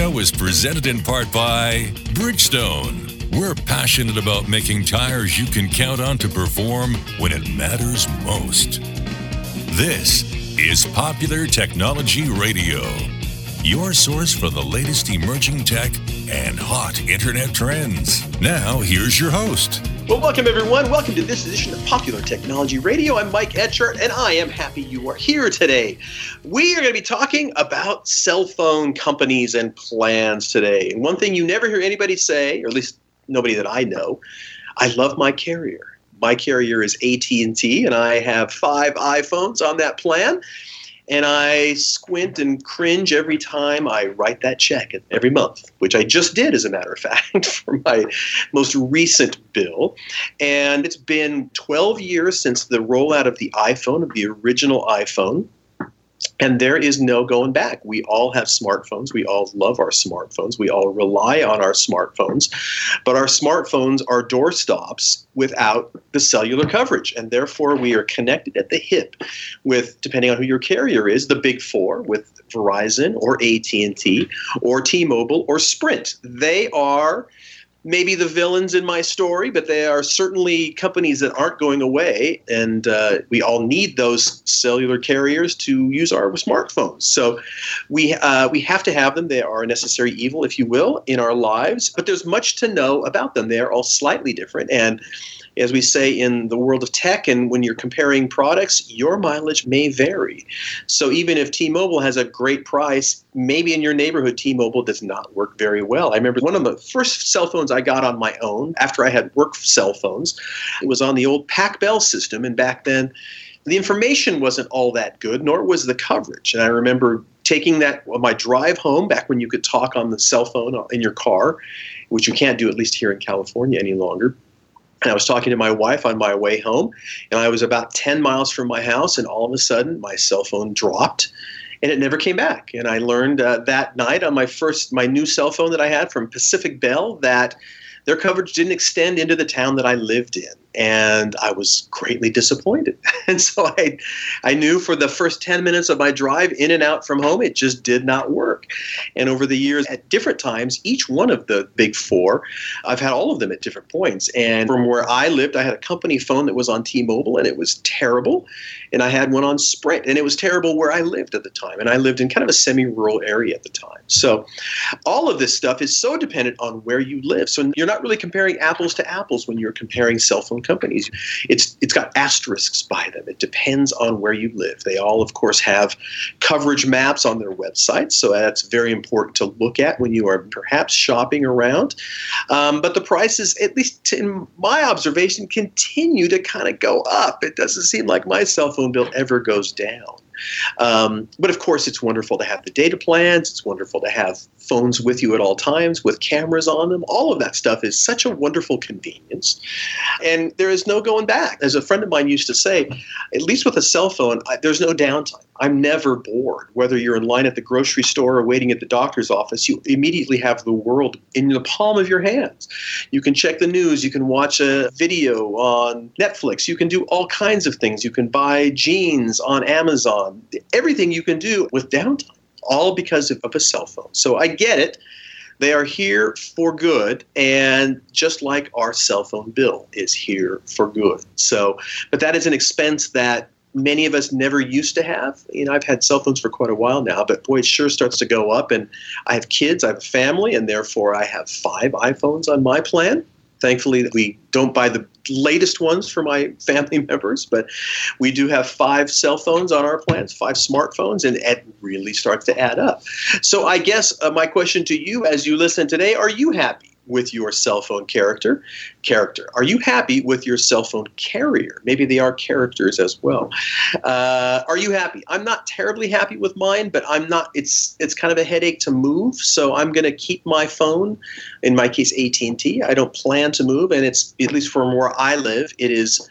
show is presented in part by Bridgestone. We're passionate about making tires you can count on to perform when it matters most. This is Popular Technology Radio, your source for the latest emerging tech and hot internet trends. Now, here's your host. Well, welcome everyone. Welcome to this edition of Popular Technology Radio. I'm Mike Etchart, and I am happy you are here today. We are going to be talking about cell phone companies and plans today. And one thing you never hear anybody say, or at least nobody that I know, I love my carrier. My carrier is AT&T, and I have five iPhones on that plan and I squint and cringe every time I write that check every month, which I just did, as a matter of fact, for my most recent bill. And it's been 12 years since the rollout of the iPhone, of the original iPhone. And there is no going back. We all have smartphones. We all love our smartphones. We all rely on our smartphones. But our smartphones are doorstops without the cellular coverage. And therefore, we are connected at the hip with, depending on who your carrier is, the big four with Verizon or AT&T or T-Mobile or Sprint. They are maybe the villains in my story, but they are certainly companies that aren't going away. And uh, we all need those cellular carriers to use our smartphones. So we, uh, we have to have them. They are a necessary evil, if you will, in our lives. But there's much to know about them. They are all slightly different. And as we say in the world of tech and when you're comparing products, your mileage may vary. So even if T Mobile has a great price, maybe in your neighborhood, T Mobile does not work very well. I remember one of the first cell phones I got on my own after I had work cell phones, it was on the old Pac Bell system. And back then, the information wasn't all that good, nor was the coverage. And I remember taking that on my drive home back when you could talk on the cell phone uh, in your car, which you can't do at least here in California any longer. And I was talking to my wife on my way home, and I was about 10 miles from my house, and all of a sudden my cell phone dropped and it never came back. And I learned uh, that night on my first, my new cell phone that I had from Pacific Bell that their coverage didn't extend into the town that I lived in and I was greatly disappointed. And so I, I knew for the first 10 minutes of my drive in and out from home, it just did not work. And over the years, at different times, each one of the big four, I've had all of them at different points. And from where I lived, I had a company phone that was on T Mobile, and it was terrible. And I had one on Sprint, and it was terrible where I lived at the time. And I lived in kind of a semi rural area at the time. So all of this stuff is so dependent on where you live. So you're not really comparing apples to apples when you're comparing cell phone companies. It's it's got asterisks by them. It depends on where you live. They all, of course, have coverage maps on their websites, so that's very important to look at when you are perhaps shopping around. Um, but the prices, at least in my observation, continue to kind of go up. It doesn't seem like my cell phone bill ever goes down. Um, but of course, it's wonderful to have the data plans. It's wonderful to have phones with you at all times with cameras on them. All of that stuff is such a wonderful convenience. And there is no going back. As a friend of mine used to say, at least with a cell phone, I, there's no downtime. I'm never bored. Whether you're in line at the grocery store or waiting at the doctor's office, you immediately have the world in the palm of your hands. You can check the news, you can watch a video on Netflix, you can do all kinds of things. You can buy jeans on Amazon, everything you can do with downtime, all because of, a cell phone. So I get it. They are here for good, and just like our cell phone bill is here for good. So, but that is an expense that many of us never used to have. You know, I've had cell phones for quite a while now, but boy, it sure starts to go up. And I have kids, I have a family, and therefore I have five iPhones on my plan. Thankfully, we don't buy the latest ones for my family members, but we do have five cell phones on our plans, five smartphones, and it really starts to add up. So, I guess uh, my question to you as you listen today are you happy? With your cell phone character character. Are you happy with your cell phone carrier? Maybe they are characters as well. Uh, are you happy? I'm not terribly happy with mine but i'm not it's it's kind of a headache to move so i'm going to keep my phone. In my case at&t i don't plan to move and it's at least from where i live it is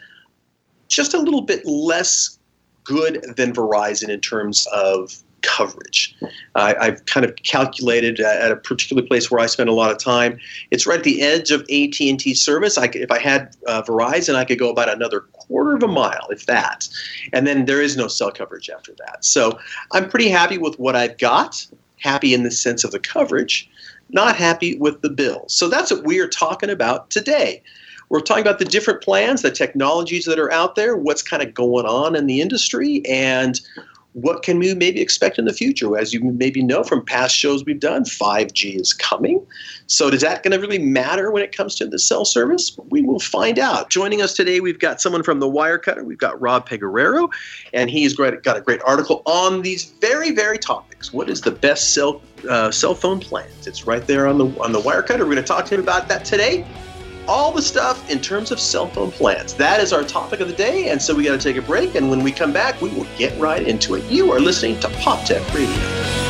just a little bit less good than verizon in terms of coverage. I've kind of calculated at a particular place where I spend a lot of time. It's right at the edge of AT&T service. I, if I had uh, Verizon, I could go about another quarter of a mile, if that, and then there is no cell coverage after that. So I'm pretty happy with what I've got. happy in the sense of the coverage, not happy with the bill. So that's what we are talking about today. We're talking about the different plans, the technologies that are out there, what's kind of going on in the industry, and what can we maybe expect in the future? As you maybe know from past shows we've done, 5G is coming. So, is that going to really matter when it comes to the cell service? We will find out. Joining us today, we've got someone from the Wirecutter. We've got Rob Pegoraro, and he's got a great article on these very, very topics. What is the best cell uh, cell phone plans? It's right there on the on the Wirecutter. We're going to talk to him about that today all the stuff in terms of cell phone plans. That is our topic of the day, and so we got to take a break. And when we come back, we will get right into it. You are listening to Pop Tech Radio.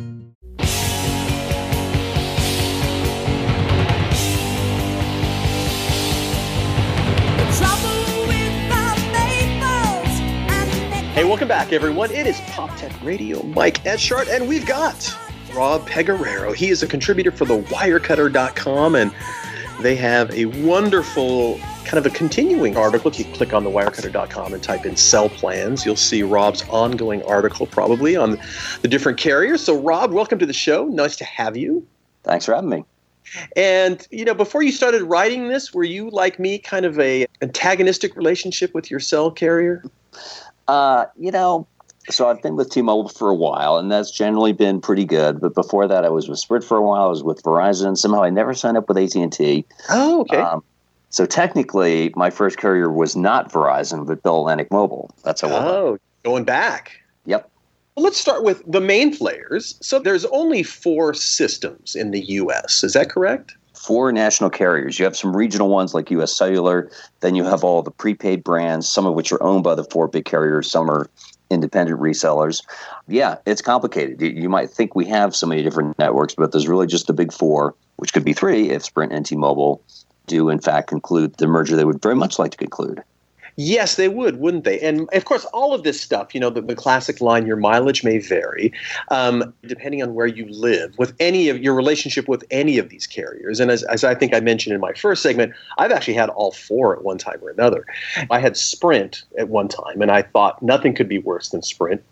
Welcome back, everyone. It is Pop Tech Radio, Mike Etchart, and we've got Rob Pegoraro. He is a contributor for the Wirecutter.com, and they have a wonderful kind of a continuing article. If you click on the Wirecutter.com and type in cell plans, you'll see Rob's ongoing article probably on the different carriers. So, Rob, welcome to the show. Nice to have you. Thanks for having me. And you know, before you started writing this, were you like me, kind of a antagonistic relationship with your cell carrier? Uh, you know, so I've been with T-Mobile for a while, and that's generally been pretty good. But before that, I was with Sprint for a while. I was with Verizon. Somehow, I never signed up with AT and T. Oh, okay. Um, so technically, my first carrier was not Verizon, but Bell Atlantic Mobile. That's how. Oh, going back. Yep. Well, let's start with the main players. So there's only four systems in the U.S. Is that correct? Four national carriers. You have some regional ones like US Cellular, then you have all the prepaid brands, some of which are owned by the four big carriers, some are independent resellers. Yeah, it's complicated. You, might think we have so many different networks, but there's really just the big four, which could be three if Sprint and T-Mobile do in fact conclude the merger they would very much like to conclude. Yes, they would, wouldn't they? And of course, all of this stuff, you know, the, the classic line, your mileage may vary um, depending on where you live with any of your relationship with any of these carriers. And as, as I think I mentioned in my first segment, I've actually had all four at one time or another. I had Sprint at one time, and I thought nothing could be worse than Sprint.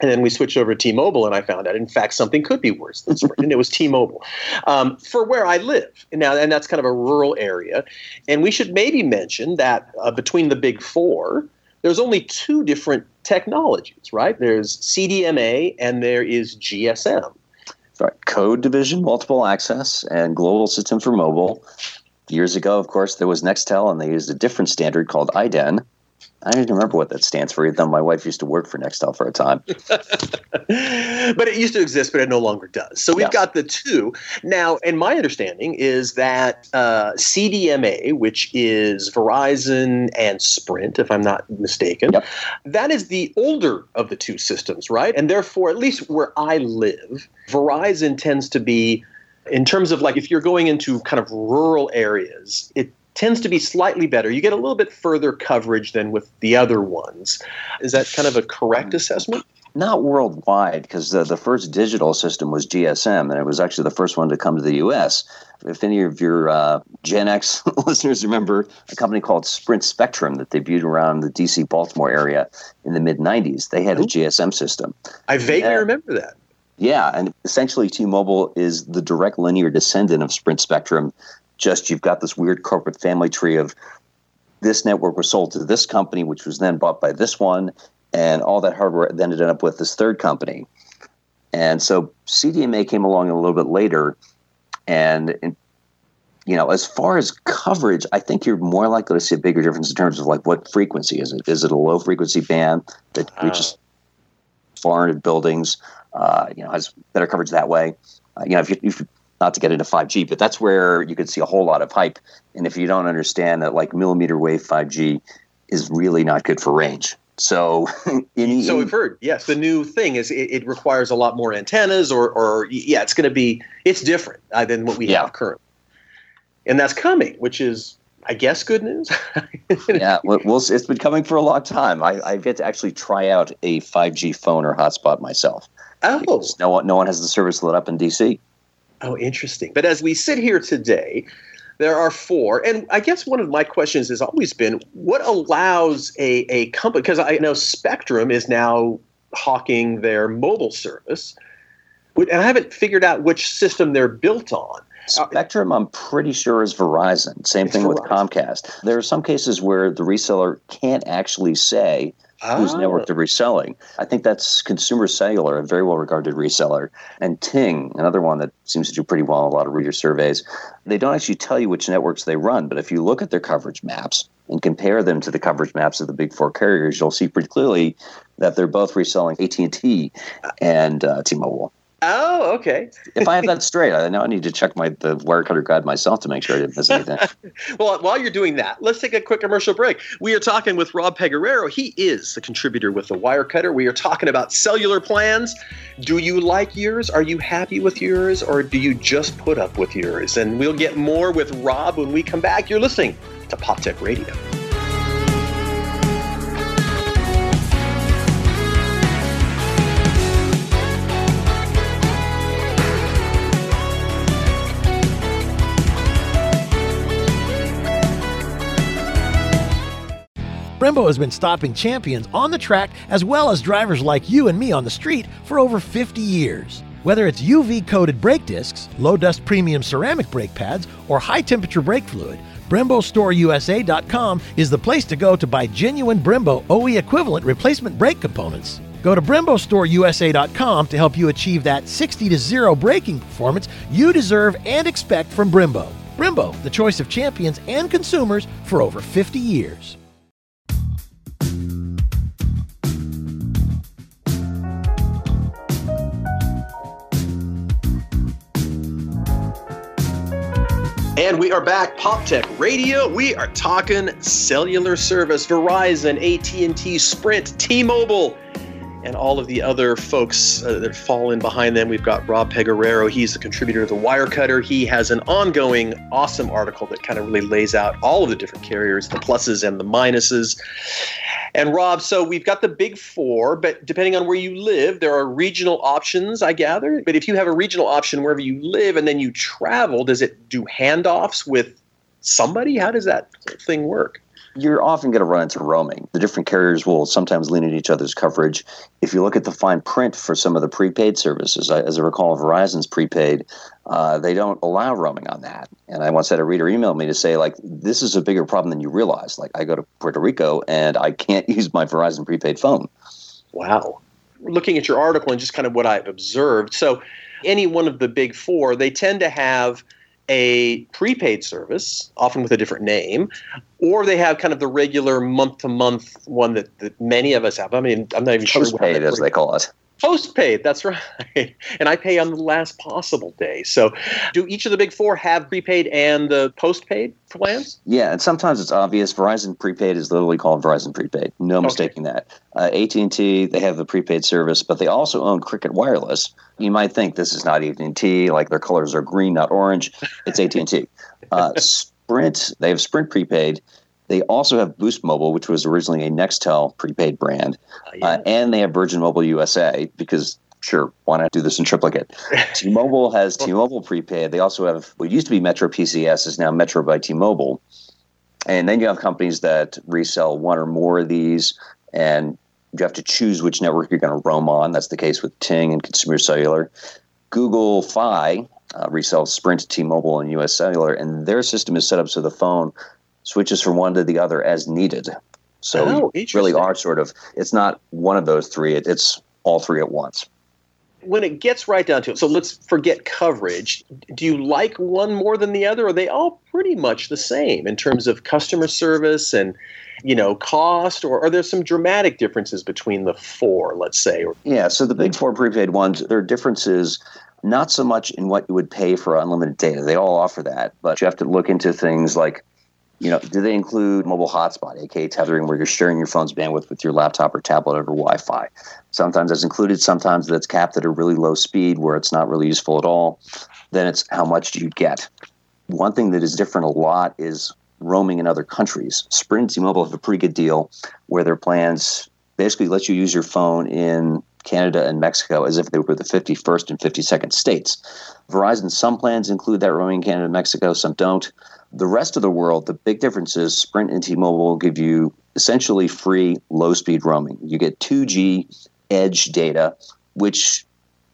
And then we switched over to T-Mobile, and I found out, in fact, something could be worse than Sprint, and it was T-Mobile um, for where I live. Now, and that's kind of a rural area. And we should maybe mention that uh, between the big four, there's only two different technologies, right? There's CDMA and there is GSM. Right. Code division, multiple access, and global system for mobile. Years ago, of course, there was Nextel, and they used a different standard called IDEN I don't even remember what that stands for. Though my wife used to work for Nextel for a time. but it used to exist, but it no longer does. So we've yeah. got the two. Now, and my understanding is that uh, CDMA, which is Verizon and Sprint, if I'm not mistaken, yep. that is the older of the two systems, right? And therefore, at least where I live, Verizon tends to be in terms of like if you're going into kind of rural areas, it tends to be slightly better. You get a little bit further coverage than with the other ones. Is that kind of a correct assessment? Not worldwide, because the, the first digital system was GSM, and it was actually the first one to come to the U.S. If any of your uh, Gen X listeners remember a company called Sprint Spectrum that debuted around the D.C. Baltimore area in the mid 90s, they had a GSM system. I vaguely remember that. Yeah, and essentially T Mobile is the direct linear descendant of Sprint Spectrum just you've got this weird corporate family tree of this network was sold to this company, which was then bought by this one, and all that hardware then ended up with this third company. And so CDMA came along a little bit later, and, and you know, as far as coverage, I think you're more likely to see a bigger difference in terms of like what frequency is it? Is it a low frequency band that uh. reaches far into buildings? Uh, you know, has better coverage that way. Uh, you know, if you, if you not to get into 5G, but that's where you could see a whole lot of hype. And if you don't understand that, like millimeter wave 5G is really not good for range. So, any, so we've heard, yes, the new thing is it, it requires a lot more antennas, or, or yeah, it's going to be it's different uh, than what we yeah. have currently, and that's coming, which is, I guess, good news. yeah, well, well, it's been coming for a long time. I, I've yet to actually try out a 5G phone or hotspot myself. Oh, no one, no one has the service lit up in DC. Oh, interesting. But as we sit here today, there are four. And I guess one of my questions has always been what allows a, a company, because I know Spectrum is now hawking their mobile service, and I haven't figured out which system they're built on. Spectrum, I'm pretty sure, is Verizon. Same thing Verizon. with Comcast. There are some cases where the reseller can't actually say whose network they're reselling. I think that's Consumer Cellular, a very well regarded reseller, and Ting, another one that seems to do pretty well in a lot of reader surveys. They don't actually tell you which networks they run, but if you look at their coverage maps and compare them to the coverage maps of the big four carriers, you'll see pretty clearly that they're both reselling AT&T and uh, T-Mobile. Oh, okay. if I have that straight, I now I need to check my the Wirecutter guide myself to make sure I didn't miss anything. well, while you're doing that, let's take a quick commercial break. We are talking with Rob Pegoraro. He is the contributor with the Wirecutter. We are talking about cellular plans. Do you like yours? Are you happy with yours, or do you just put up with yours? And we'll get more with Rob when we come back. You're listening to Pop Tech Radio. Brembo has been stopping champions on the track as well as drivers like you and me on the street for over 50 years. Whether it's UV coated brake discs, low dust premium ceramic brake pads, or high temperature brake fluid, BremboStoreUSA.com is the place to go to buy genuine Brembo OE equivalent replacement brake components. Go to BremboStoreUSA.com to help you achieve that 60 to 0 braking performance you deserve and expect from Brembo. Brembo, the choice of champions and consumers for over 50 years. And we are back, Pop Tech Radio. We are talking cellular service, Verizon, AT&T, Sprint, T-Mobile, and all of the other folks uh, that fall in behind them. We've got Rob Pegoraro. He's the contributor of the Wirecutter. He has an ongoing, awesome article that kind of really lays out all of the different carriers, the pluses and the minuses. And Rob, so we've got the big four, but depending on where you live, there are regional options, I gather. But if you have a regional option wherever you live and then you travel, does it do handoffs with somebody? How does that thing work? You're often going to run into roaming. The different carriers will sometimes lean at each other's coverage. If you look at the fine print for some of the prepaid services, as I recall, Verizon's prepaid, uh, they don't allow roaming on that. And I once had a reader email me to say, like, this is a bigger problem than you realize. Like, I go to Puerto Rico and I can't use my Verizon prepaid phone. Wow. Looking at your article and just kind of what I've observed. So, any one of the big four, they tend to have – a prepaid service, often with a different name, or they have kind of the regular month to month one that, that many of us have. I mean, I'm not even Postpaid, sure. Postpaid, as they call it. Postpaid, that's right. And I pay on the last possible day. So, do each of the big four have prepaid and the postpaid plans? Yeah, and sometimes it's obvious. Verizon prepaid is literally called Verizon prepaid. No okay. mistaking that. Uh, AT and T, they have the prepaid service, but they also own Cricket Wireless. You might think this is not AT and T, like their colors are green, not orange. It's AT and T. Uh, Sprint, they have Sprint prepaid they also have Boost Mobile, which was originally a Nextel prepaid brand, uh, yeah. uh, and they have Virgin Mobile USA because sure, why not do this in triplicate? T-Mobile has T-Mobile prepaid. They also have what used to be Metro PCS is now Metro by T-Mobile, and then you have companies that resell one or more of these, and you have to choose which network you're going to roam on. That's the case with Ting and Consumer Cellular. Google Fi uh, resells Sprint, T-Mobile, and US Cellular, and their system is set up so the phone switches from one to the other as needed. So oh, really are sort of it's not one of those three, it, it's all three at once. when it gets right down to it, so let's forget coverage. Do you like one more than the other? Or are they all pretty much the same in terms of customer service and you know cost, or are there some dramatic differences between the four? Let's say. Yeah. So the big four prepaid ones, there are differences. Not so much in what you would pay for unlimited data. They all offer that, but you have to look into things like you know, do they include mobile hotspot, aka tethering, where you're sharing your phone's bandwidth with your laptop or tablet over Wi-Fi? Sometimes that's included. Sometimes that's capped at a really low speed where it's not really useful at all. Then it's how much do you get? One thing that is different a lot is roaming in other countries. Sprint and T-Mobile have a pretty good deal where their plans basically let you use your phone in Canada and Mexico as if they were the 51st and 52nd states. Verizon, some plans include that roaming in Canada and Mexico, some don't. The rest of the world, the big difference is Sprint and T-Mobile will give you essentially free low-speed roaming. You get 2G edge data, which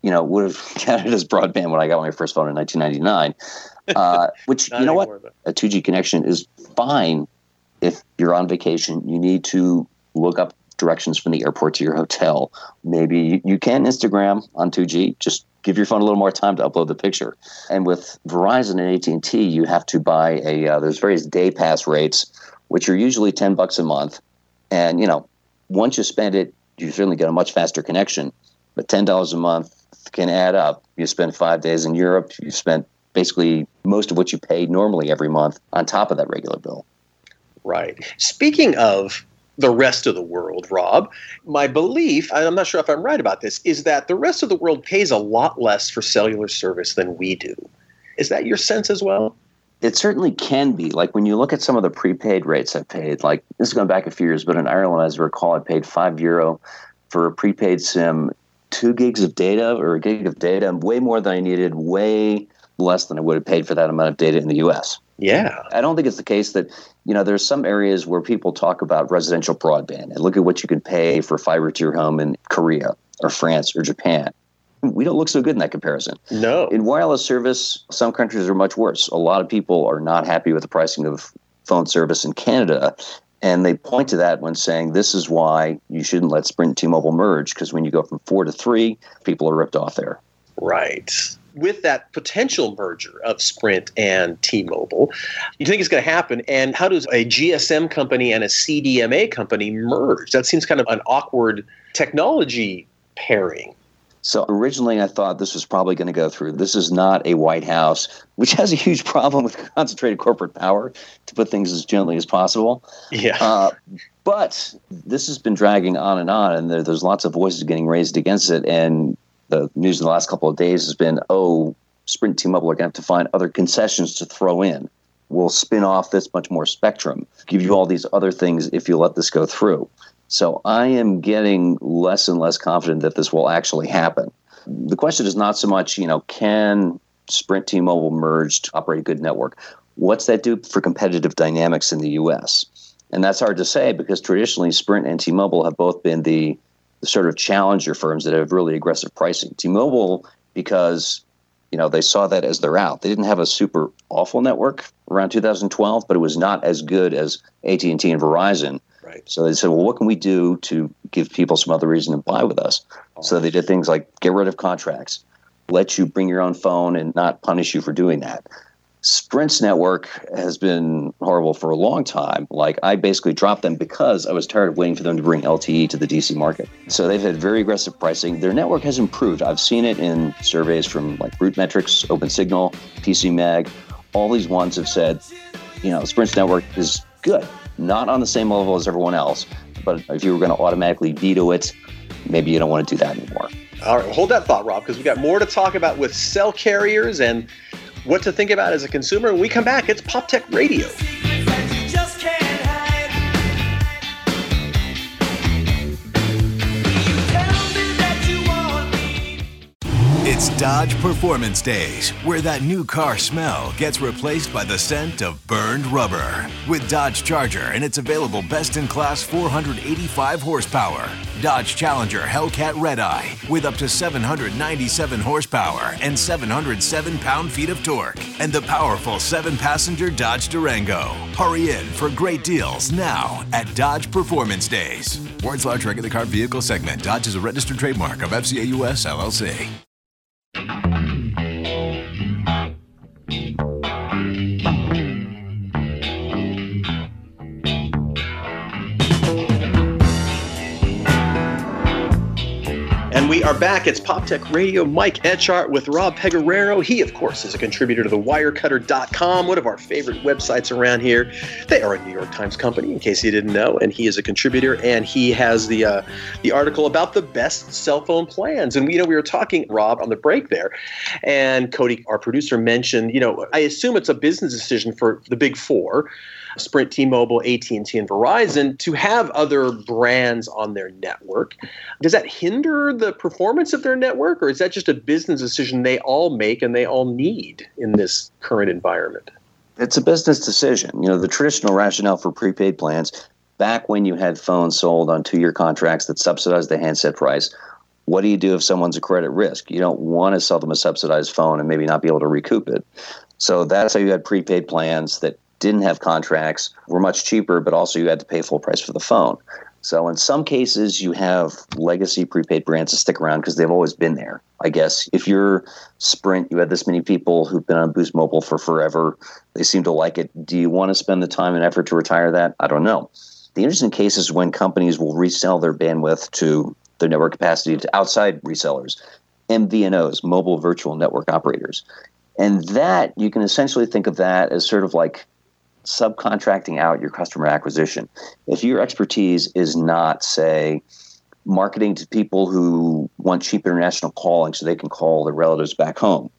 you know would have counted as broadband when I got my first phone in 1999. Uh, which you know what, a 2G connection is fine if you're on vacation. You need to look up directions from the airport to your hotel. Maybe you can Instagram on 2G. Just give your phone a little more time to upload the picture. And with Verizon and AT&T, you have to buy a. Uh, there's various day pass rates, which are usually 10 bucks a month. And you know, once you spend it, you certainly get a much faster connection. But ten dollars a month can add up. You spend five days in Europe. You spent basically most of what you pay normally every month on top of that regular bill. Right. Speaking of the rest of the world, Rob. My belief, I'm not sure if I'm right about this, is that the rest of the world pays a lot less for cellular service than we do. Is that your sense as well? It certainly can be. Like when you look at some of the prepaid rates I've paid, like this is going back a few years, but in Ireland, as I recall, I paid five euro for a prepaid SIM, two gigs of data or a gig of data, way more than I needed, way less than I would have paid for that amount of data in the US. Yeah. I don't think it's the case that, you know, there's some areas where people talk about residential broadband and look at what you can pay for fiber to your home in Korea or France or Japan. We don't look so good in that comparison. No. In wireless service, some countries are much worse. A lot of people are not happy with the pricing of phone service in Canada. And they point to that when saying this is why you shouldn't let Sprint and T Mobile merge, because when you go from four to three, people are ripped off there. Right with that potential merger of Sprint and T-Mobile, you think it's going to happen? And how does a GSM company and a CDMA company merge? That seems kind of an awkward technology pairing. So originally, I thought this was probably going to go through. This is not a White House, which has a huge problem with concentrated corporate power, to put things as gently as possible. Yeah. Uh, but this has been dragging on and on, and there, there's lots of voices getting raised against it. And the news in the last couple of days has been, oh, Sprint T-Mobile are going to have to find other concessions to throw in. We'll spin off this much more spectrum, give you all these other things if you let this go through. So I am getting less and less confident that this will actually happen. The question is not so much, you know, can Sprint T-Mobile merge to operate a good network? What's that do for competitive dynamics in the U.S.? And that's hard to say because traditionally Sprint and T-Mobile have both been the sort of challenger firms that have really aggressive pricing. T-Mobile, because you know they saw that as their out. They didn't have a super awful network around 2012, but it was not as good as AT&T and Verizon. Right. So they said, well, what can we do to give people some other reason to buy with us? Oh. So they did things like get rid of contracts, let you bring your own phone and not punish you for doing that. Sprint's network has been horrible for a long time. Like I basically dropped them because I was tired of waiting for them to bring LTE to the DC market. So they've had very aggressive pricing. Their network has improved. I've seen it in surveys from like RootMetrics, OpenSignal, PCMag. All these ones have said, you know, Sprint's network is good, not on the same level as everyone else. But if you were going to automatically veto it, maybe you don't want to do that anymore. All right, hold that thought, Rob, because we got more to talk about with cell carriers and what to think about as a consumer. When we come back, it's Pop Tech Radio. It's Dodge Performance Days, where that new car smell gets replaced by the scent of burned rubber. With Dodge Charger and its available best in class 485 horsepower. Dodge Challenger Hellcat Redeye with up to 797 horsepower and 707 pound feet of torque. And the powerful seven passenger Dodge Durango. Hurry in for great deals now at Dodge Performance Days. Words large regular car vehicle segment. Dodge is a registered trademark of FCA US LLC. We are back. It's Pop Tech Radio. Mike Etchart with Rob Pegoraro. He, of course, is a contributor to the Wirecutter.com, one of our favorite websites around here. They are a New York Times company, in case you didn't know. And he is a contributor, and he has the uh, the article about the best cell phone plans. And you know, we were talking, Rob, on the break there, and Cody, our producer, mentioned, you know, I assume it's a business decision for the big four Sprint, T-Mobile, AT&T, and Verizon to have other brands on their network. Does that hinder the performance of their network, or is that just a business decision they all make and they all need in this current environment? It's a business decision. You know, the traditional rationale for prepaid plans back when you had phones sold on two-year contracts that subsidized the handset price what do you do if someone's a credit risk? You don't want to sell them a subsidized phone and maybe not be able to recoup it. So that's how you had prepaid plans that didn't have contracts, were much cheaper, but also you had to pay full price for the phone. So in some cases, you have legacy prepaid brands to stick around because they've always been there. I guess if you're Sprint, you had this many people who've been on Boost Mobile for forever. They seem to like it. Do you want to spend the time and effort to retire that? I don't know. The interesting case is when companies will resell their bandwidth to their network capacity to outside resellers, MVNOs, mobile virtual network operators. And that you can essentially think of that as sort of like subcontracting out your customer acquisition. If your expertise is not, say, marketing to people who want cheap international calling so they can call their relatives back home,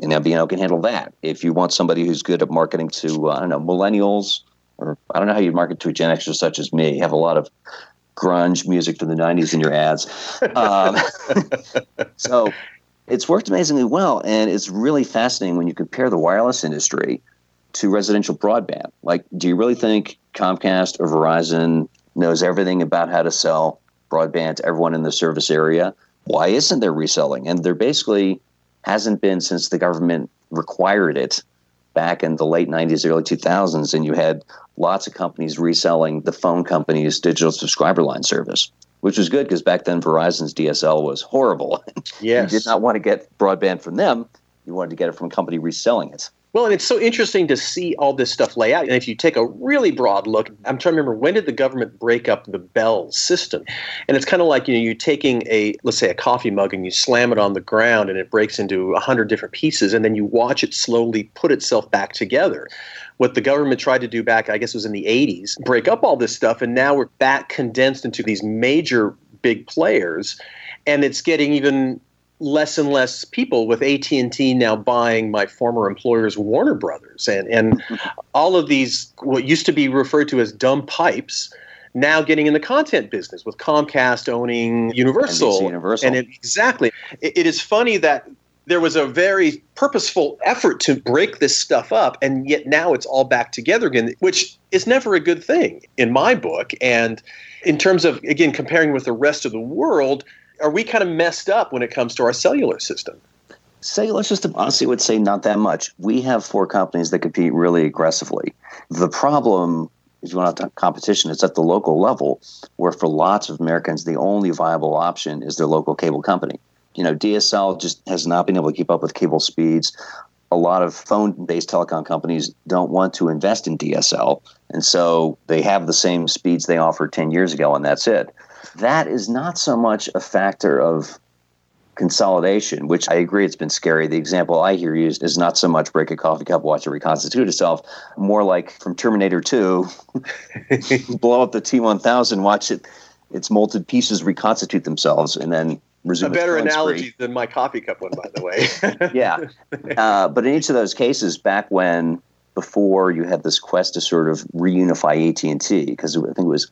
and MVNO can handle that. If you want somebody who's good at marketing to, uh, I don't know, millennials, or I don't know how you market to a Gen Xer such as me, you have a lot of grunge music from the 90s in your ads. Um, so it's worked amazingly well. And it's really fascinating when you compare the wireless industry to residential broadband. Like, do you really think Comcast or Verizon knows everything about how to sell broadband to everyone in the service area? Why isn't there reselling? And there basically hasn't been since the government required it back in the late 90s, early 2000s. And you had lots of companies reselling the phone company's digital subscriber line service, which was good because back then Verizon's DSL was horrible. Yes. you did not want to get broadband from them. You wanted to get it from a company reselling it. Well, and it's so interesting to see all this stuff lay out. And if you take a really broad look, I'm trying to remember when did the government break up the Bell system? And it's kind of like you know you're taking a let's say a coffee mug and you slam it on the ground and it breaks into a hundred different pieces, and then you watch it slowly put itself back together what the government tried to do back, I guess it was in the 80s, break up all this stuff. And now we're back condensed into these major big players. And it's getting even less and less people with AT&T now buying my former employer's Warner Brothers and and all of these what used to be referred to as dumb pipes now getting in the content business with Comcast owning Universal. Universal. And it, exactly. It, it is funny that there was a very purposeful effort to break this stuff up and yet now it's all back together again which is never a good thing in my book and in terms of again comparing with the rest of the world are we kind of messed up when it comes to our cellular system cellular system honestly would say not that much we have four companies that compete really aggressively the problem if you want to competition, it's at the local level, where for lots of Americans, the only viable option is their local cable company you know, DSL just has not been able to keep up with cable speeds. A lot of phone based telecom companies don't want to invest in DSL. And so they have the same speeds they offered 10 years ago, and that's it. That is not so much a factor of consolidation, which I agree it's been scary. The example I hear used is not so much break a coffee cup, watch it reconstitute itself, more like from Terminator 2, blow up the T 1000, watch it, its molted pieces reconstitute themselves, and then resume. A better analogy than my coffee cup one, by the way. yeah, uh, but in each of those cases, back when before you had this quest to sort of reunify AT and T, because I think it was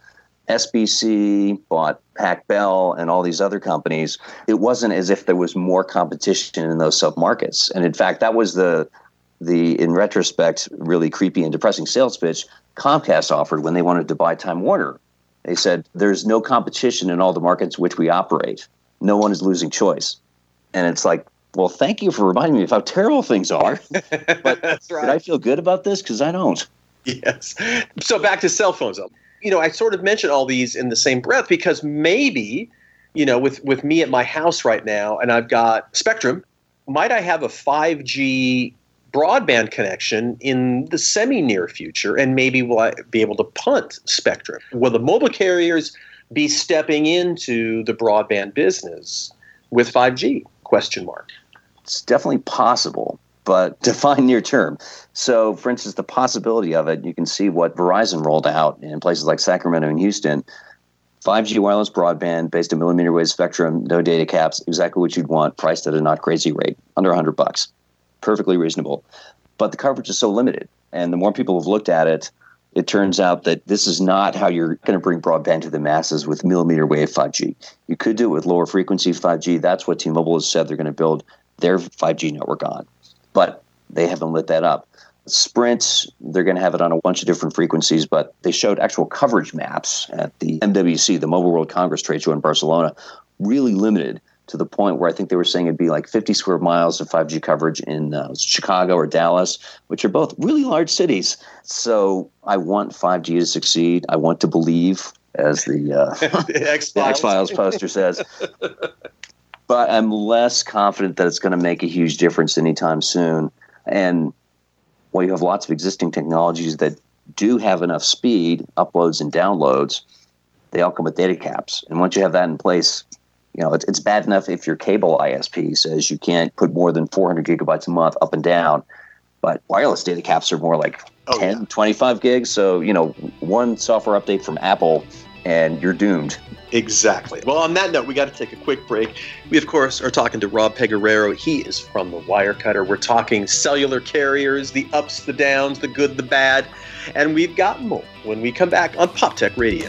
SBC bought Pac Bell and all these other companies. It wasn't as if there was more competition in those sub markets, and in fact, that was the the in retrospect really creepy and depressing sales pitch Comcast offered when they wanted to buy Time Warner. They said there's no competition in all the markets which we operate no one is losing choice. And it's like, well, thank you for reminding me of how terrible things are. But That's right. did I feel good about this? Because I don't. Yes. So back to cell phones. You know, I sort of mention all these in the same breath because maybe, you know, with with me at my house right now, and I've got Spectrum. Might I have a 5G broadband connection in the semi near future, and maybe will I be able to punt Spectrum? Will the mobile carriers be stepping into the broadband business with 5G? Question mark. It's definitely possible, but define near term. So, for instance, the possibility of it, you can see what Verizon rolled out in places like Sacramento and Houston. 5G wireless broadband based on millimeter wave spectrum, no data caps, exactly what you'd want, priced at a not crazy rate, under 100 bucks. Perfectly reasonable. But the coverage is so limited. And the more people have looked at it, it turns out that this is not how you're going to bring broadband to the masses with millimeter wave 5G. You could do it with lower frequency 5G. That's what T Mobile has said they're going to build their 5G network on. But they haven't lit that up. Sprint, they're going to have it on a bunch of different frequencies, but they showed actual coverage maps at the MWC, the Mobile World Congress trade show in Barcelona, really limited to the point where I think they were saying it'd be like 50 square miles of 5G coverage in uh, Chicago or Dallas, which are both really large cities. So I want 5G to succeed. I want to believe, as the, uh, the X Files poster says. but I'm less confident that it's going to make a huge difference anytime soon. And while you have lots of existing technologies that do have enough speed, uploads and downloads, they all come with data caps. And once you have that in place, you know, it's, it's bad enough if your cable ISP says you can't put more than 400 gigabytes a month up and down, but wireless data caps are more like oh, 10, yeah. 25 gigs. So, you know, one software update from Apple and you're doomed. Exactly. Well, on that note, we got to take a quick break. We, of course, are talking to Rob Pegoraro. He is from the Wirecutter. We're talking cellular carriers, the ups, the downs, the good, the bad, and we've got more when we come back on Pop Tech Radio.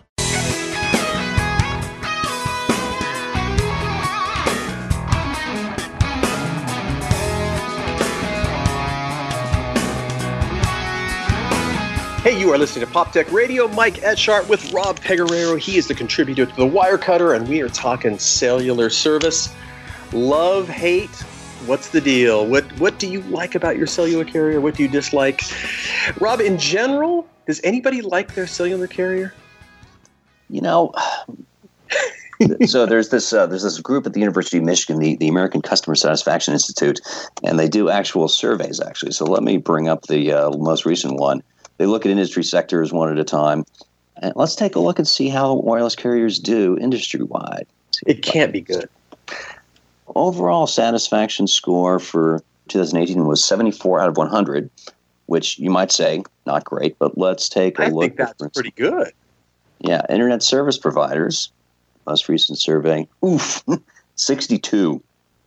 Hey, you are listening to Pop Tech Radio. Mike Etchart with Rob Pegoraro. He is the contributor to the Wirecutter, and we are talking cellular service. Love, hate. What's the deal? What What do you like about your cellular carrier? What do you dislike? Rob, in general, does anybody like their cellular carrier? You know, so there's this uh, there's this group at the University of Michigan, the, the American Customer Satisfaction Institute, and they do actual surveys actually. So let me bring up the uh, most recent one. They look at industry sectors one at a time. And let's take a look and see how wireless carriers do industry wide. It can't be good. Overall satisfaction score for 2018 was 74 out of 100, which you might say not great, but let's take a I look. I think that's pretty good. Yeah, internet service providers, most recent survey, oof, 62.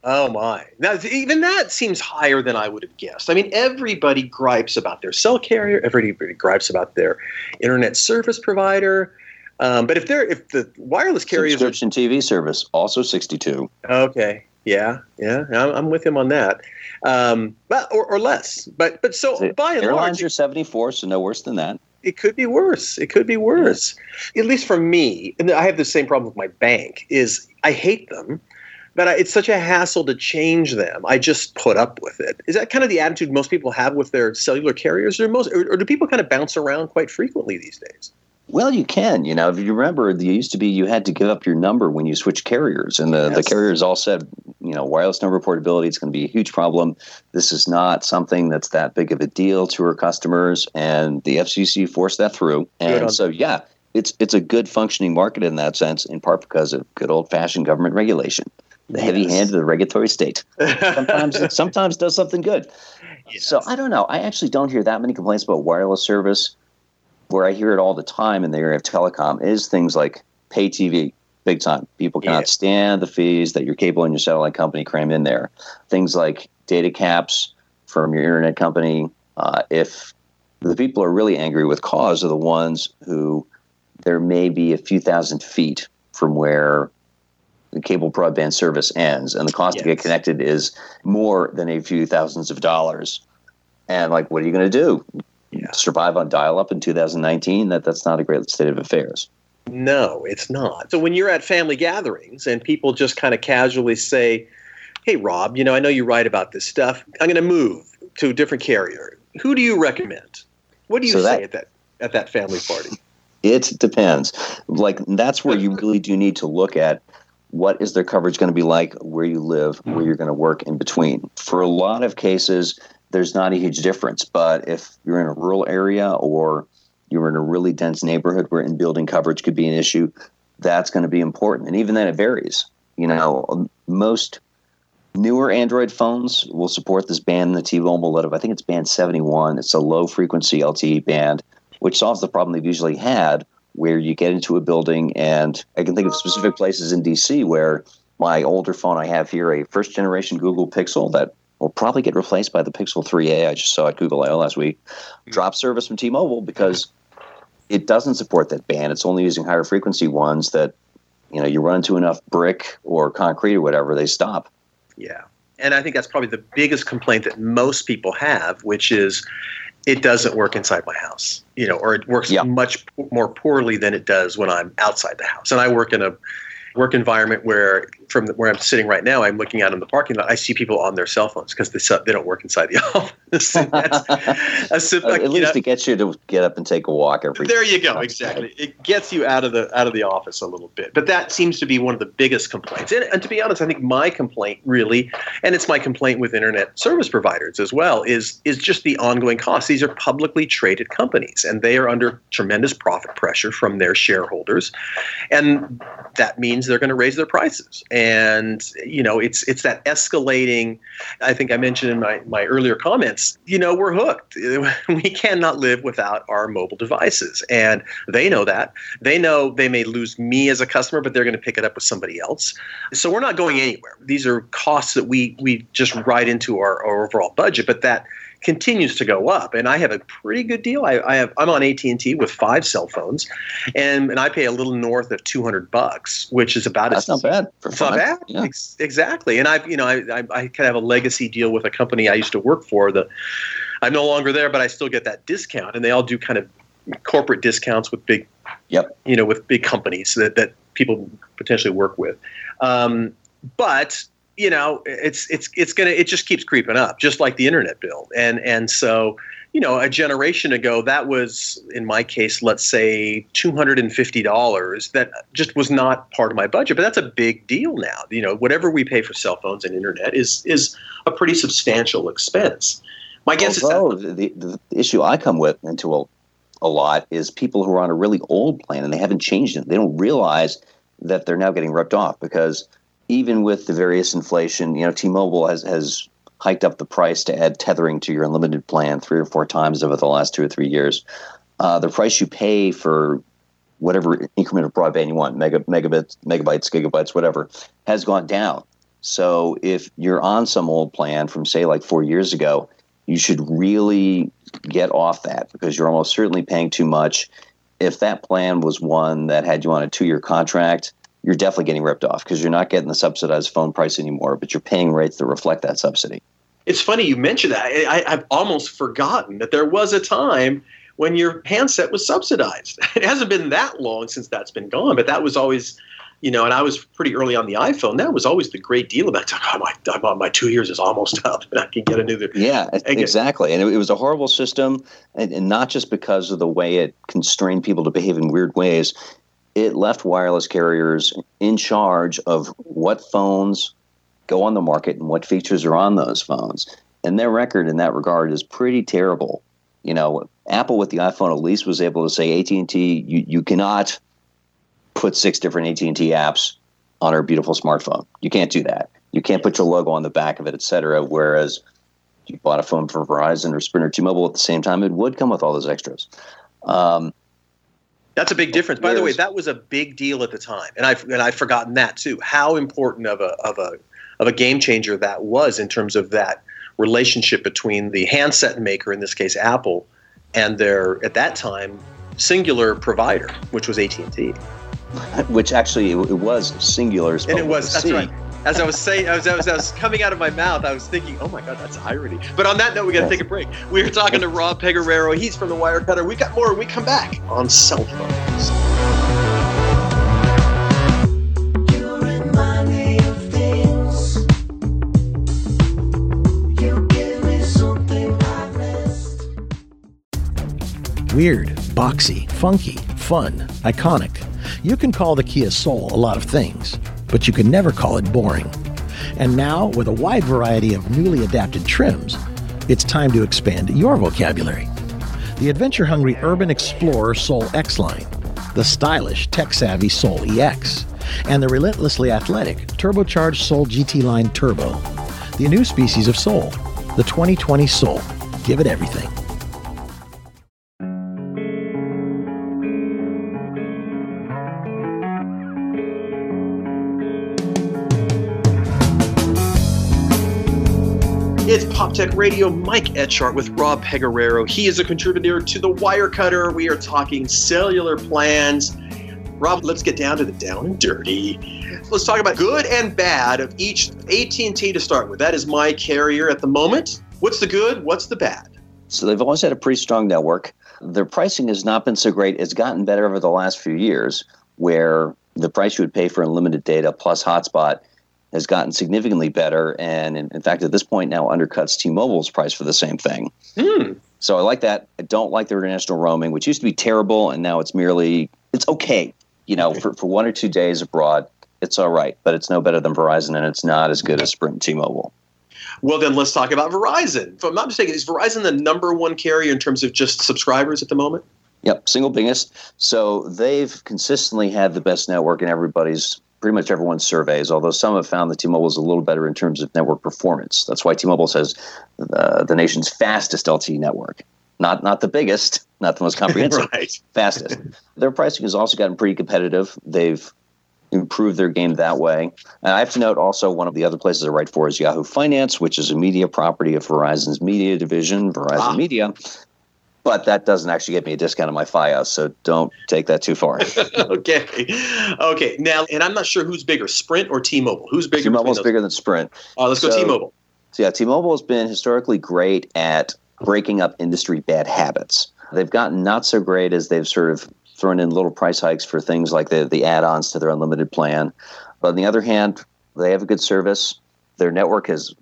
Oh my! Now even that seems higher than I would have guessed. I mean, everybody gripes about their cell carrier. Everybody gripes about their internet service provider. Um, but if they're if the wireless carriers subscription are, TV service also sixty two. Okay. Yeah. Yeah. I'm, with him on that. Um, but or, or less. But but so, so by and airlines large, are seventy four, so no worse than that. It could be worse. It could be worse. At least for me, and I have the same problem with my bank. Is I hate them but it's such a hassle to change them. I just put up with it. Is that kind of the attitude most people have with their cellular carriers, or most, or, or do people kind of bounce around quite frequently these days? Well, you can. You know, if you remember, there used to be you had to give up your number when you switch carriers, and the, yes. the carriers all said, you know, wireless number portability is going to be a huge problem. This is not something that's that big of a deal to our customers, and the FCC forced that through. And so, yeah, it's it's a good functioning market in that sense, in part because of good old fashioned government regulation the yes. heavy hand of the regulatory state. Sometimes it sometimes does something good. Yes. So I don't know. I actually don't hear that many complaints about wireless service. Where I hear it all the time in the area of telecom is things like pay TV, big time. People cannot yeah. stand the fees that your cable and your satellite company cram in there. Things like data caps from your internet company. Uh, if the people are really angry with cause are the ones who there may be a few thousand feet from where the cable broadband service ends, and the cost yes. to get connected is more than a few thousands of dollars. And like, what are you going to do? Yeah. Survive on dial-up in 2019? That that's not a great state of affairs. No, it's not. So when you're at family gatherings and people just kind of casually say, "Hey, Rob, you know, I know you write about this stuff. I'm going to move to a different carrier. Who do you recommend?" What do you so say that, at that at that family party? It depends. Like that's where you really do need to look at what is their coverage going to be like where you live, where mm-hmm. you're going to work in between. For a lot of cases, there's not a huge difference. But if you're in a rural area or you're in a really dense neighborhood where in building coverage could be an issue, that's going to be important. And even then, it varies. You know, um, most newer Android phones will support this band in the T-Mobile of I think it's band 71. It's a low frequency LTE band which solves the problem they've usually had where you get into a building and I can think of specific places in DC where my older phone I have here, a first generation Google Pixel that will probably get replaced by the Pixel 3a. I just saw at Google I/O last week. Mm-hmm. Drop service from T-Mobile because it doesn't support that band. It's only using higher frequency ones that you know you run into enough brick or concrete or whatever they stop. Yeah. And I think that's probably the biggest complaint that most people have, which is it doesn't work inside my house, you know, or it works yep. much more poorly than it does when I'm outside the house. And I work in a work environment where from where I'm sitting right now, I'm looking out in the parking lot. I see people on their cell phones because they, they don't work inside the office. At least know, it gets you to get up and take a walk every. There you go. Exactly, it gets you out of the out of the office a little bit. But that seems to be one of the biggest complaints. And, and to be honest, I think my complaint really, and it's my complaint with internet service providers as well, is is just the ongoing costs. These are publicly traded companies, and they are under tremendous profit pressure from their shareholders, and that means they're going to raise their prices. And you know, it's it's that escalating. I think I mentioned in my my earlier comments. You know, we're hooked. We cannot live without our mobile devices, and they know that. They know they may lose me as a customer, but they're going to pick it up with somebody else. So we're not going anywhere. These are costs that we we just write into our, our overall budget, but that continues to go up. And I have a pretty good deal. I, I have I'm on AT and T with five cell phones, and and I pay a little north of 200 bucks, which is about that's as, not bad. It's not bad. Yeah. Ex- exactly. And i've you know I, I I kind of have a legacy deal with a company I used to work for. The I'm no longer there, but I still get that discount, and they all do kind of corporate discounts with big, yep, you know, with big companies that that people potentially work with. Um, but you know, it's it's it's gonna it just keeps creeping up, just like the internet bill. And and so, you know, a generation ago, that was in my case, let's say two hundred and fifty dollars. That just was not part of my budget, but that's a big deal now. You know, whatever we pay for cell phones and internet is is a pretty substantial expense. My guess Although, is that the, the, the issue I come with into a, a lot is people who are on a really old plan and they haven't changed it. They don't realize that they're now getting ripped off because even with the various inflation, you know, T-Mobile has has hiked up the price to add tethering to your unlimited plan three or four times over the last two or three years. Uh, the price you pay for whatever increment of broadband you want, mega, megabits, megabytes, gigabytes, whatever, has gone down. So if you're on some old plan from say like four years ago, you should really get off that because you're almost certainly paying too much. If that plan was one that had you on a two-year contract, you're definitely getting ripped off because you're not getting the subsidized phone price anymore, but you're paying rates that reflect that subsidy. It's funny you mentioned that. I, have almost forgotten that there was a time when your handset was subsidized. It hasn't been that long since that's been gone, but that was always, you know, and I was pretty early on the iPhone. That was always the great deal about oh, my, oh, my, my two years is almost up and I can get a new. Yeah, exactly. And it, it was a horrible system, and, and not just because of the way it constrained people to behave in weird ways it left wireless carriers in charge of what phones go on the market and what features are on those phones. And their record in that regard is pretty terrible. You know, Apple with the iPhone at least was able to say AT&T, you, you cannot put six different AT&T apps on our beautiful smartphone. You can't do that. You can't put your logo on the back of it, et cetera. Whereas you bought a phone from Verizon or Sprint or T-Mobile at the same time, it would come with all those extras. Um, that's a big difference. By the way, that was a big deal at the time, and I've and I've forgotten that too. How important of a of a of a game changer that was in terms of that relationship between the handset maker, in this case Apple, and their at that time singular provider, which was AT and T. which actually it, was Cingular. And it was, that's right. As I was saying, as I was, I was coming out of my mouth, I was thinking, oh my God, that's irony. But on that note, we got to take a break. We are talking to Rob Pegoraro. He's from the Wirecutter. We got more when we come back on cell phones. Weird, boxy, funky, fun, iconic. You can call the Kia Soul a lot of things, but you can never call it boring. And now, with a wide variety of newly adapted trims, it's time to expand your vocabulary. The adventure hungry Urban Explorer Soul X line, the stylish, tech savvy Soul EX, and the relentlessly athletic turbocharged Soul GT line Turbo. The new species of Soul, the 2020 Soul. Give it everything. Pop Tech Radio. Mike Etchart with Rob Pegoraro. He is a contributor to the Wirecutter. We are talking cellular plans. Rob, let's get down to the down and dirty. Let's talk about good and bad of each AT&T to start with. That is my carrier at the moment. What's the good? What's the bad? So they've always had a pretty strong network. Their pricing has not been so great. It's gotten better over the last few years, where the price you would pay for unlimited data plus hotspot has gotten significantly better, and in, in fact, at this point now undercuts T-Mobile's price for the same thing. Hmm. So I like that. I don't like the international roaming, which used to be terrible, and now it's merely it's okay. You know, for, for one or two days abroad, it's all right, but it's no better than Verizon, and it's not as good as Sprint and T-Mobile. Well, then let's talk about Verizon. If I'm not mistaken, is Verizon the number one carrier in terms of just subscribers at the moment? Yep, single biggest. So they've consistently had the best network in everybody's pretty much everyone's surveys, although some have found that T-Mobile is a little better in terms of network performance. That's why T-Mobile says uh, the nation's fastest LTE network. Not not the biggest, not the most comprehensive, right. fastest. Their pricing has also gotten pretty competitive. They've improved their game that way. And I have to note also one of the other places I write for is Yahoo Finance, which is a media property of Verizon's media division, Verizon ah. Media but that doesn't actually get me a discount on my FiOS, so don't take that too far. okay, okay. Now, and I'm not sure who's bigger, Sprint or T-Mobile. Who's bigger? T-Mobile's bigger than Sprint. Oh, let's so, go T-Mobile. So yeah, T-Mobile has been historically great at breaking up industry bad habits. They've gotten not so great as they've sort of thrown in little price hikes for things like the the add-ons to their unlimited plan. But on the other hand, they have a good service. Their network has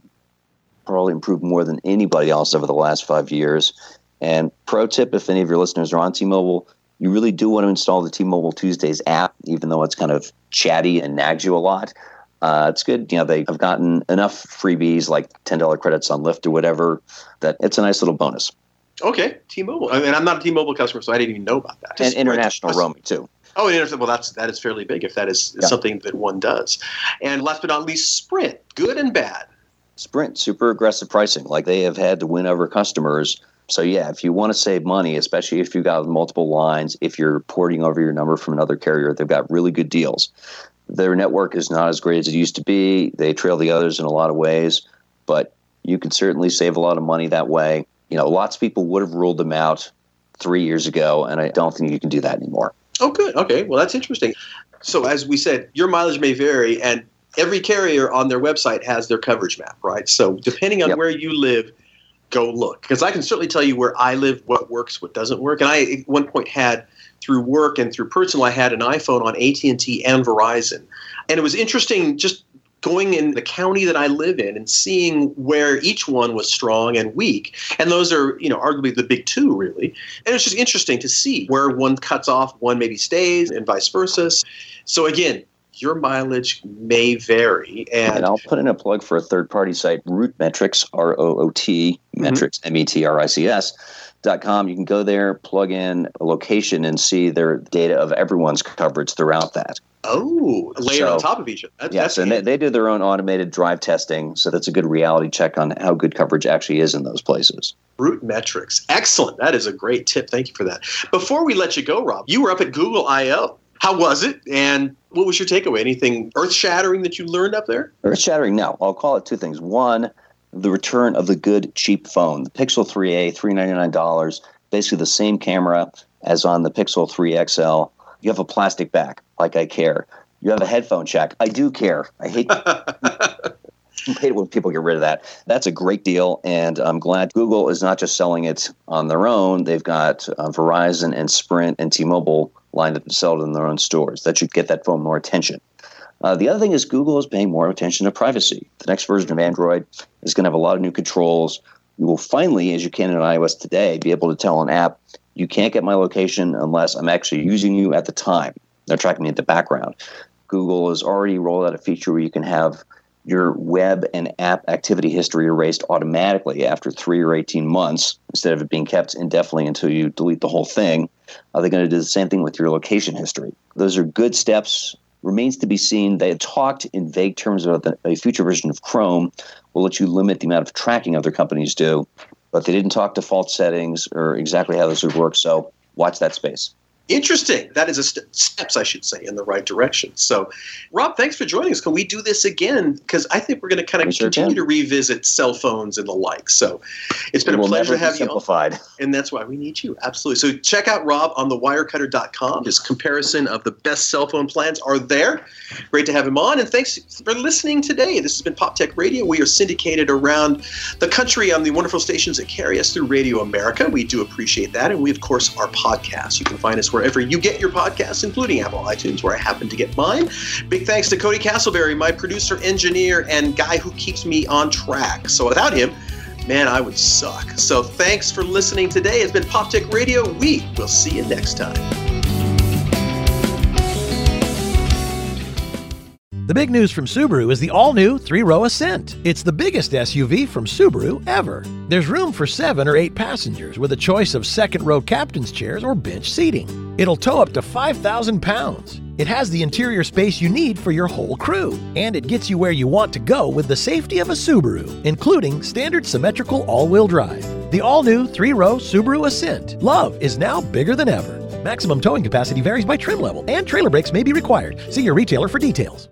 probably improved more than anybody else over the last five years and pro tip, if any of your listeners are on T-Mobile, you really do want to install the T-Mobile Tuesdays app, even though it's kind of chatty and nags you a lot. Uh, it's good. You know, they have gotten enough freebies like ten dollar credits on Lyft or whatever that it's a nice little bonus. Okay, T-Mobile. I mean, I'm not a T-Mobile customer, so I didn't even know about that. and international right. roaming too. Oh, and well, that's that is fairly big if that is yeah. something that one does. And last but not least, Sprint, good and bad. Sprint, super aggressive pricing. Like they have had to win over customers so yeah, if you want to save money, especially if you've got multiple lines, if you're porting over your number from another carrier, they've got really good deals. Their network is not as great as it used to be. They trail the others in a lot of ways, but you can certainly save a lot of money that way. You know, lots of people would have ruled them out three years ago, and I don't think you can do that anymore. Oh, good. Okay. Well, that's interesting. So, as we said, your mileage may vary, and every carrier on their website has their coverage map, right? So, depending on yep. where you live, go look because I can certainly tell you where I live, what works, what doesn't work. And I at one point had through work and through personal, I had an iPhone on AT and T and Verizon, and it was interesting just going in the county that I live in and seeing where each one was strong and weak. And those are, you know, arguably the big two, really. And it's just interesting to see where one cuts off, one maybe stays, and vice versa. So again, your mileage may vary. And, and I'll put in a plug for a third party site, RootMetrics, R O O T, mm-hmm. metrics, M E T R I C S. Dot com. You can go there, plug in a location, and see their data of everyone's coverage throughout that. Oh, layer so, on top of each other. That, yes, and they, they do their own automated drive testing, so that's a good reality check on how good coverage actually is in those places. RootMetrics, excellent. That is a great tip. Thank you for that. Before we let you go, Rob, you were up at Google I/O. How was it? And what was your takeaway? Anything earth shattering that you learned up there? Earth shattering? No. I'll call it two things. One, the return of the good cheap phone. The Pixel 3a, $399, basically the same camera as on the Pixel 3 XL. You have a plastic back, like I care. You have a headphone jack. I do care. I hate Hate it when people get rid of that. That's a great deal, and I'm glad Google is not just selling it on their own. They've got uh, Verizon and Sprint and T-Mobile lined up to sell it in their own stores. That should get that phone more attention. Uh, the other thing is Google is paying more attention to privacy. The next version of Android is going to have a lot of new controls. You will finally, as you can in iOS today, be able to tell an app, you can't get my location unless I'm actually using you at the time. They're tracking me in the background. Google has already rolled out a feature where you can have your web and app activity history erased automatically after three or 18 months instead of it being kept indefinitely until you delete the whole thing. Are they going to do the same thing with your location history? Those are good steps. Remains to be seen. They talked in vague terms about the, a future version of Chrome will let you limit the amount of tracking other companies do, but they didn't talk default settings or exactly how this would work. So watch that space interesting. That is a st- steps, I should say, in the right direction. So, Rob, thanks for joining us. Can we do this again? Because I think we're going to kind of continue to revisit cell phones and the like. So, it's been it a pleasure to have you on. And that's why we need you. Absolutely. So, check out Rob on thewirecutter.com. His comparison of the best cell phone plans are there. Great to have him on. And thanks for listening today. This has been Pop Tech Radio. We are syndicated around the country on the wonderful stations that carry us through Radio America. We do appreciate that. And we, of course, are podcasts. You can find us wherever you get your podcasts, including Apple iTunes, where I happen to get mine. Big thanks to Cody Castleberry, my producer, engineer, and guy who keeps me on track. So without him, man, I would suck. So thanks for listening today. It's been Pop Tech Radio. We will see you next time. The big news from Subaru is the all new three row Ascent. It's the biggest SUV from Subaru ever. There's room for seven or eight passengers with a choice of second row captain's chairs or bench seating. It'll tow up to 5,000 pounds. It has the interior space you need for your whole crew, and it gets you where you want to go with the safety of a Subaru, including standard symmetrical all wheel drive. The all new three row Subaru Ascent. Love is now bigger than ever. Maximum towing capacity varies by trim level, and trailer brakes may be required. See your retailer for details.